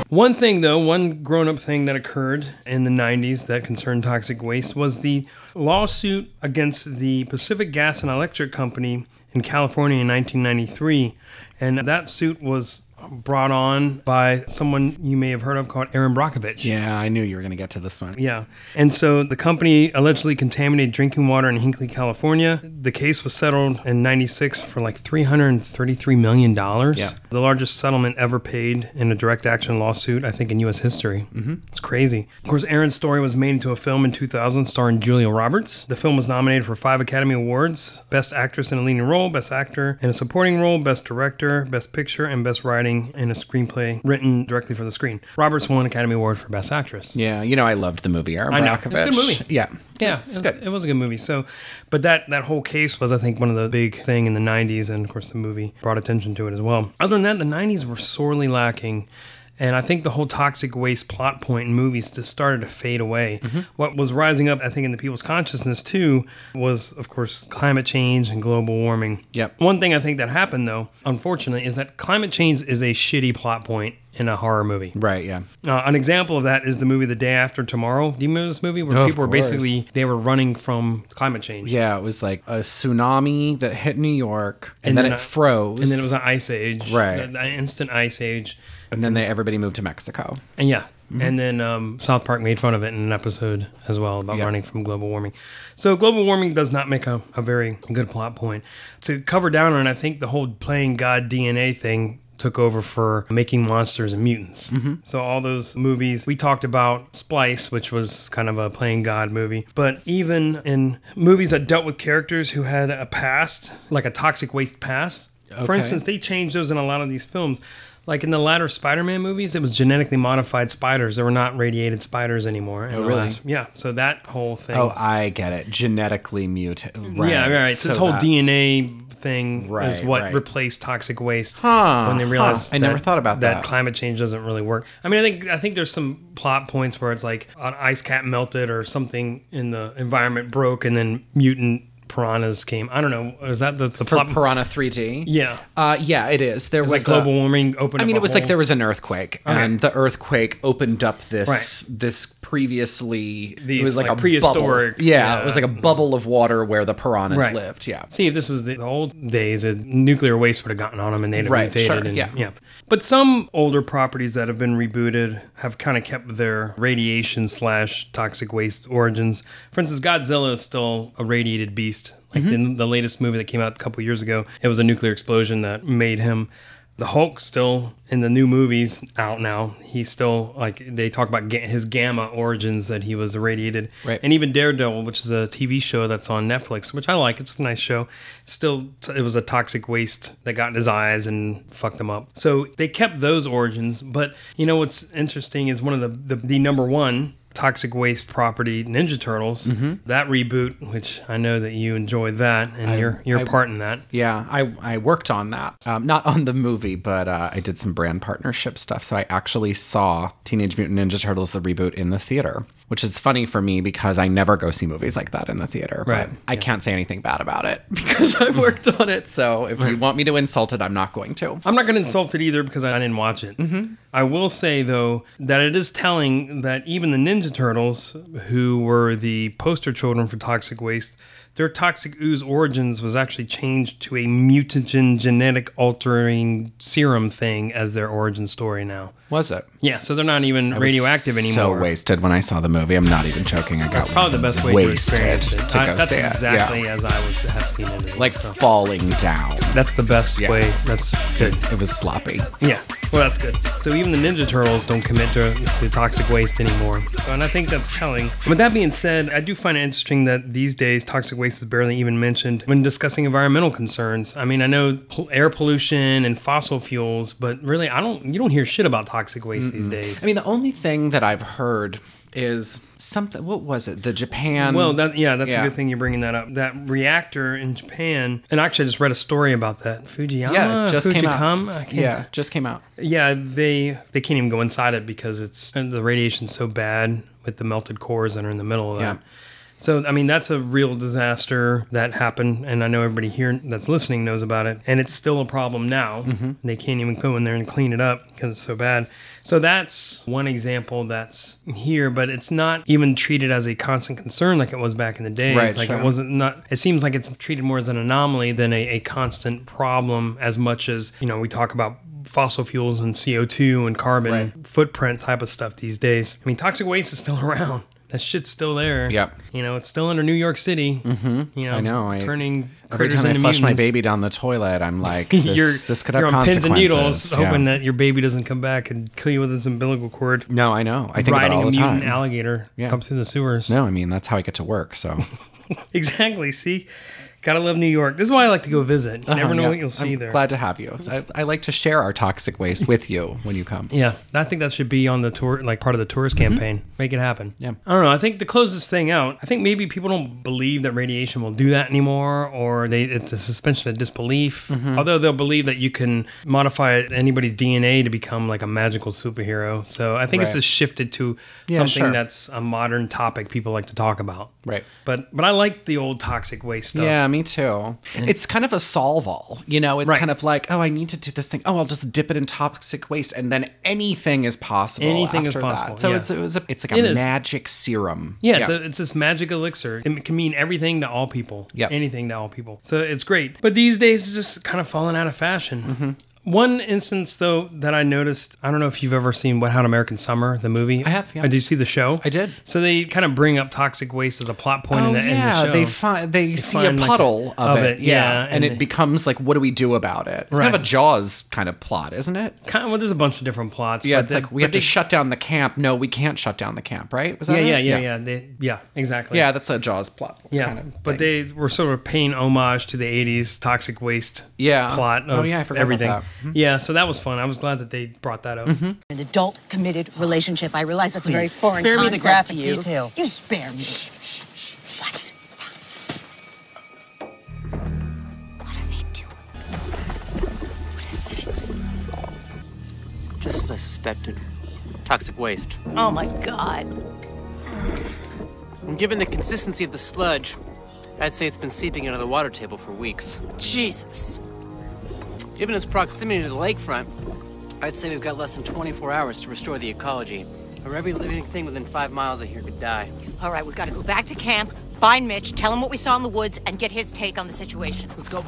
One thing, though, one grown up thing that occurred in the 90s that concerned toxic waste was the lawsuit against the Pacific Gas and Electric Company in California in 1993. And that suit was brought on by someone you may have heard of called Erin Brockovich. Yeah, I knew you were gonna get to this one. Yeah. And so the company allegedly contaminated drinking water in Hinkley, California. The case was settled in 96 for like $333 million. Yeah. The largest settlement ever paid in a direct action lawsuit, I think, in U.S. history. Mm-hmm. It's crazy. Of course, Erin's story was made into a film in 2000 starring Julia Roberts. The film was nominated for five Academy Awards Best Actress in a Leading Role, Best Actor in a Supporting Role, Best Director, Best Picture, and Best Writing in a Screenplay written directly for the screen. Roberts won Academy Award for Best Actress. Yeah, you know I loved the movie Erin I know. It's a good movie. Yeah. Yeah, It's it's good. It was a good movie. So, but that that whole case was, I think, one of the big thing in the '90s, and of course, the movie brought attention to it as well. Other than that, the '90s were sorely lacking. And I think the whole toxic waste plot point in movies just started to fade away. What was rising up, I think, in the people's consciousness too, was, of course, climate change and global warming. Yep. One thing I think that happened, though, unfortunately, is that climate change is a shitty plot point in a horror movie. Right, yeah. Uh, an example of that is the movie The Day After Tomorrow. Do you remember this movie where Oh, people were basically they were running from climate change? Yeah, it was like a tsunami that hit New York, and, then, then it a- froze, And then it was an ice age, Right. An instant ice age, and then they everybody moved to Mexico. and yeah, Mhm. And then um, South Park made fun of it in an episode as well about Yeah. running from global warming. So global warming does not make a, a very good plot point. To cover down on, I think the whole playing God DNA thing took over for making monsters and mutants. Mhm. So all those movies we talked about Splice, which was kind of a playing God movie, but even in movies that dealt with characters who had a past, like a toxic waste past. For instance, they changed those in a lot of these films. Like in the latter Spider-Man movies, it was genetically modified spiders. They were not radiated spiders anymore. Oh, really? last- yeah. So that whole thing. Oh, I get it. Genetically mutated. Right. Yeah, right. So this whole that's- DNA thing right, is what right. replaced toxic waste. Huh, when they huh. realized I never thought about that. climate change doesn't really work. I mean, I think I think there's some plot points where it's like an ice cap melted or something in the environment broke, and then mutant piranhas came. I don't know. Is that the, the For plot? Piranha 3D? Yeah. Uh, yeah, it is. There was like global a- warming opened I mean, it a was like there was an earthquake, Okay. and the earthquake opened up this Right. this previously. it was like, like, a prehistoric- Bubble. Yeah, yeah. it was like a bubble of water where the piranhas Right. lived. Yeah. See, if this was the old days, uh, nuclear waste would have gotten on them and they'd have Right, mutated. sure, and, yeah. But some older properties that have been rebooted have kind of kept their radiation slash toxic waste origins. For instance, Godzilla is still a radiated beast. Like Mhm. in the latest movie that came out a couple years ago, it was a nuclear explosion that made him. The Hulk still in the new movies out now. He's still like they talk about ga- his gamma origins that he was irradiated. Right. And even Daredevil, which is a TV show that's on Netflix, which I like. It's a nice show. Still, it was a toxic waste that got in his eyes and fucked him up. So they kept those origins. But you know what's interesting is one of the the, the number one toxic waste property Ninja Turtles. Mhm. That reboot, which I know that you enjoyed that, and I- you're you're I- part in that. Yeah, I, I worked on that. Um, not on the movie, but uh, I did some brand partnership stuff. So I actually saw Teenage Mutant Ninja Turtles, the reboot, in the theater, which is funny for me because I never go see movies like that in the theater. Right, But I can't say anything bad about it [LAUGHS] because I worked on it. So if you want me to insult it, I'm not going to. I'm not going to insult it either because I didn't watch it. Mm-hmm. I will say though that it is telling that even the Ninja Turtles, who were the poster children for toxic waste, their toxic ooze origins was actually changed to a mutagen genetic altering serum thing as their origin story now. Was it? Yeah, so they're not even I was radioactive anymore. So wasted when I saw the movie. I'm not even joking. I got Probably the best way wasted to experience it. to I- go that's see it. exactly Yeah. as I would have seen it. as Like well. falling down. That's the best Yeah. way. That's good. It was sloppy. Yeah, well, that's good. So even the Ninja Turtles don't commit to, to toxic waste anymore. So, and I think that's telling. With that being said, I do find it interesting that these days toxic waste is barely even mentioned when discussing environmental concerns. I mean, I know pol- air pollution and fossil fuels, but really, I don't. You don't hear shit about toxic waste these Mm-mm. days. I mean, the only thing that I've heard is something. What was it? The Japan. well, that yeah, that's Yeah. a good thing you're bringing that up. That reactor in Japan, and actually, I just read a story about that. Fujiyama, Yeah, it just came out. Fujikama? I can't- Yeah, just came out. Yeah, they they can't even go inside it because it's and the radiation's so bad with the melted cores that are in the middle of Yeah. that. So I mean that's a real disaster that happened, and I know everybody here that's listening knows about it, and it's still a problem now. Mhm. They can't even go in there and clean it up because it's so bad. So that's one example that's here, but it's not even treated as a constant concern like it was back in the day. Right, like sure. it wasn't not. It seems like it's treated more as an anomaly than a, a constant problem, as much as you know we talk about fossil fuels and CO two and carbon Right. footprint type of stuff these days. I mean, toxic waste is still [LAUGHS] around. That shit's still there. Yep. You know, it's still under New York City. Mm-hmm. You know, I know. I, turning every time I flush my baby down the toilet, I'm like, [LAUGHS] this, you're, this could have you're on pins and needles, Yeah. hoping that your baby doesn't come back and kill you with his umbilical cord. No, I know. I think about riding all a the mutant time. alligator Yeah. up through the sewers. No, I mean that's how I get to work. So [LAUGHS] exactly. See, gotta love New York. This is why I like to go visit. You never Uh-huh, know yeah. what you'll see I'm there. Glad to have you. I, I like to share our toxic waste with you when you come. Yeah, I think that should be on the tour, like part of the tourist campaign. Make it happen. Yeah. I don't know. I think to close this thing out, I think maybe people don't believe that radiation will do that anymore, or they it's a suspension of disbelief. Mhm. Although they'll believe that you can modify anybody's DNA to become like a magical superhero. So I think it's just shifted to Yeah, something sure. that's a modern topic people like to talk about. Right. But but I like the old toxic waste stuff. Yeah, me too. It's kind of a solve all. You know, it's Right. kind of like, oh, I need to do this thing. Oh, I'll just dip it in toxic waste, and then anything is possible. Anything is possible, That. So yeah. it's it's a, it's like It a is. magic serum. Yeah, It's, a, it's this magic elixir. It can mean everything to all people. Yep. Anything to all people. So it's great. But these days, it's just kind of fallen out of fashion. Mm-hmm. One instance, though, that I noticed, I don't know if you've ever seen Wet Hot American Summer, the movie. I have, yeah. Uh, did you see the show? I did. So they kind of bring up toxic waste as a plot point oh in, the, yeah, in the show. they find they, see a find, like, puddle of, of it, it, yeah, yeah, and, and it becomes like, what do we do about it? It's kind of a Jaws kind of plot, isn't it? Kind of, well, there's a bunch of different plots. Yeah, but it's they- like we have to shut down the camp. No, we can't shut down the camp, right? Was that Yeah, it? yeah, yeah, yeah, They, yeah, exactly. Yeah, that's a Jaws plot. Yeah, kind of but they were sort of paying homage to the '80s toxic waste Yeah. plot Oh, yeah, I forgot about everything. that. Mhm. Yeah, so that was fun. I was glad that they brought that up. Mm-hmm. An adult committed relationship. I realize that's a very Please, foreign spare me the concept graphic to you. details. You spare me. What? What are they doing? What is it? Just I suspected toxic waste. Oh my god. And given the consistency of the sludge, I'd say it's been seeping into the water table for weeks. Jesus. Given its proximity to the lakefront, I'd say we've got less than 24 hours to restore the ecology, or every living thing within five miles of here could die. All right, we've got to go back to camp, find Mitch, tell him what we saw in the woods, and get his take on the situation. Let's go.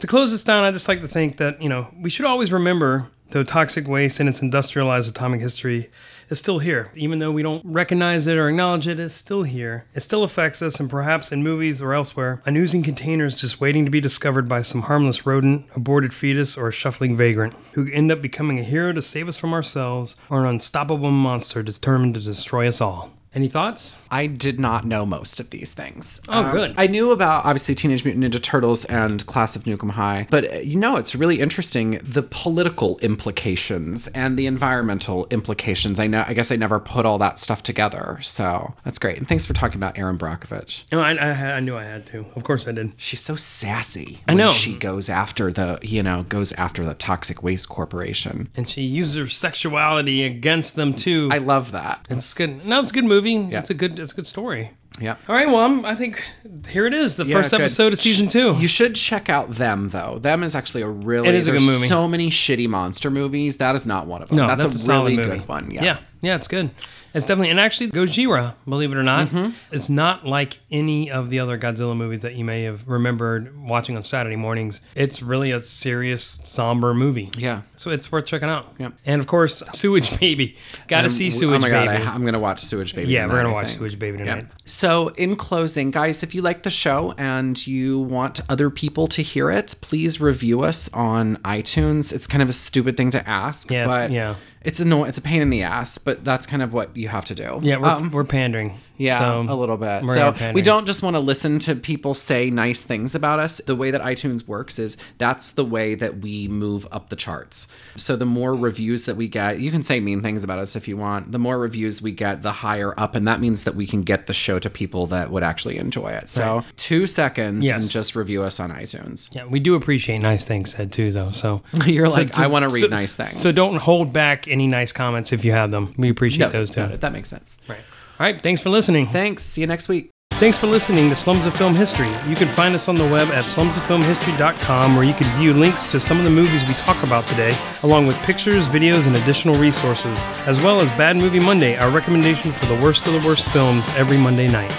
To close this down, I'd just like to think that, you know, we should always remember though toxic waste and its industrialized atomic history is still here. Even though we don't recognize it or acknowledge it, it's still here. It still affects us, and perhaps in movies or elsewhere, an oozing container is just waiting to be discovered by some harmless rodent, aborted fetus, or a shuffling vagrant who end up becoming a hero to save us from ourselves or an unstoppable monster determined to destroy us all. Any thoughts? I did not know most of these things. Oh, Um, good. I knew about obviously Teenage Mutant Ninja Turtles and Class of Nuke 'Em High, but uh, you know, it's really interesting the political implications and the environmental implications. I know, I guess I never put all that stuff together, so that's great. And thanks for talking about Erin Brockovich. No, I, I, I knew I had to. Of course I did. She's so sassy. I know. she goes after the, you know, goes after the Toxic Waste Corporation. And she uses her sexuality against them too. I love that. It's good. No, it's a good movie. It's a good. It's a good story. Yeah. All right. Well, I'm, I think here it is, the Yeah, first good. episode of season two. You should check out them though. Them is actually a really It is a good movie. So many shitty monster movies. That is not one of them. no, that's, that's, a, solid really movie. good one. yeah, Yeah. yeah, it's good. It's definitely and actually Gojira, believe it or not, Mm-hmm. it's not like any of the other Godzilla movies that you may have remembered watching on Saturday mornings. It's really a serious, somber movie. Yeah. so it's worth checking out. Yeah. and of course, Sewage Baby. Got to see Sewage oh my God, Baby. I, am gonna watch Sewage Baby. Yeah, we're gonna watch. Sewage Baby tonight. So, in closing, guys, if you like the show and you want other people to hear it, please review us on iTunes. It's kind of a stupid thing to ask, Yeah, but yeah. It's annoying. It's a pain in the ass, but that's kind of what you have to do. Yeah, we're, Um, we're pandering. Yeah, so a little bit. we're So pandering. we don't just want to listen to people say nice things about us. The way that iTunes works is that's the way that we move up the charts. So the more reviews that we get, you can say mean things about us if you want. The more reviews we get, the higher up, and that means that we can get the show to people that would actually enjoy it. So Right. two seconds Yes. and just review us on iTunes. Yeah, we do appreciate nice things said too, though. So [LAUGHS] You're so like, I wanna read so- nice things. So don't hold back any nice comments if you have them. We appreciate No, those too. That makes sense. Right. All right. Thanks for listening. Thanks. See you next week. Thanks for listening to Slums of Film History. You can find us on the web at slumsoffilmhistory.com where you can view links to some of the movies we talk about today, along with pictures, videos, and additional resources, as well as Bad Movie Monday, our recommendation for the worst of the worst films every Monday night.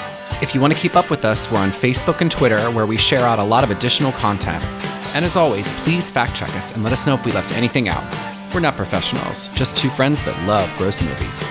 If you want to keep up with us, we're on Facebook and Twitter where we share out a lot of additional content. And as always, please fact check us and let us know if we left anything out. We're not professionals, just two friends that love gross movies.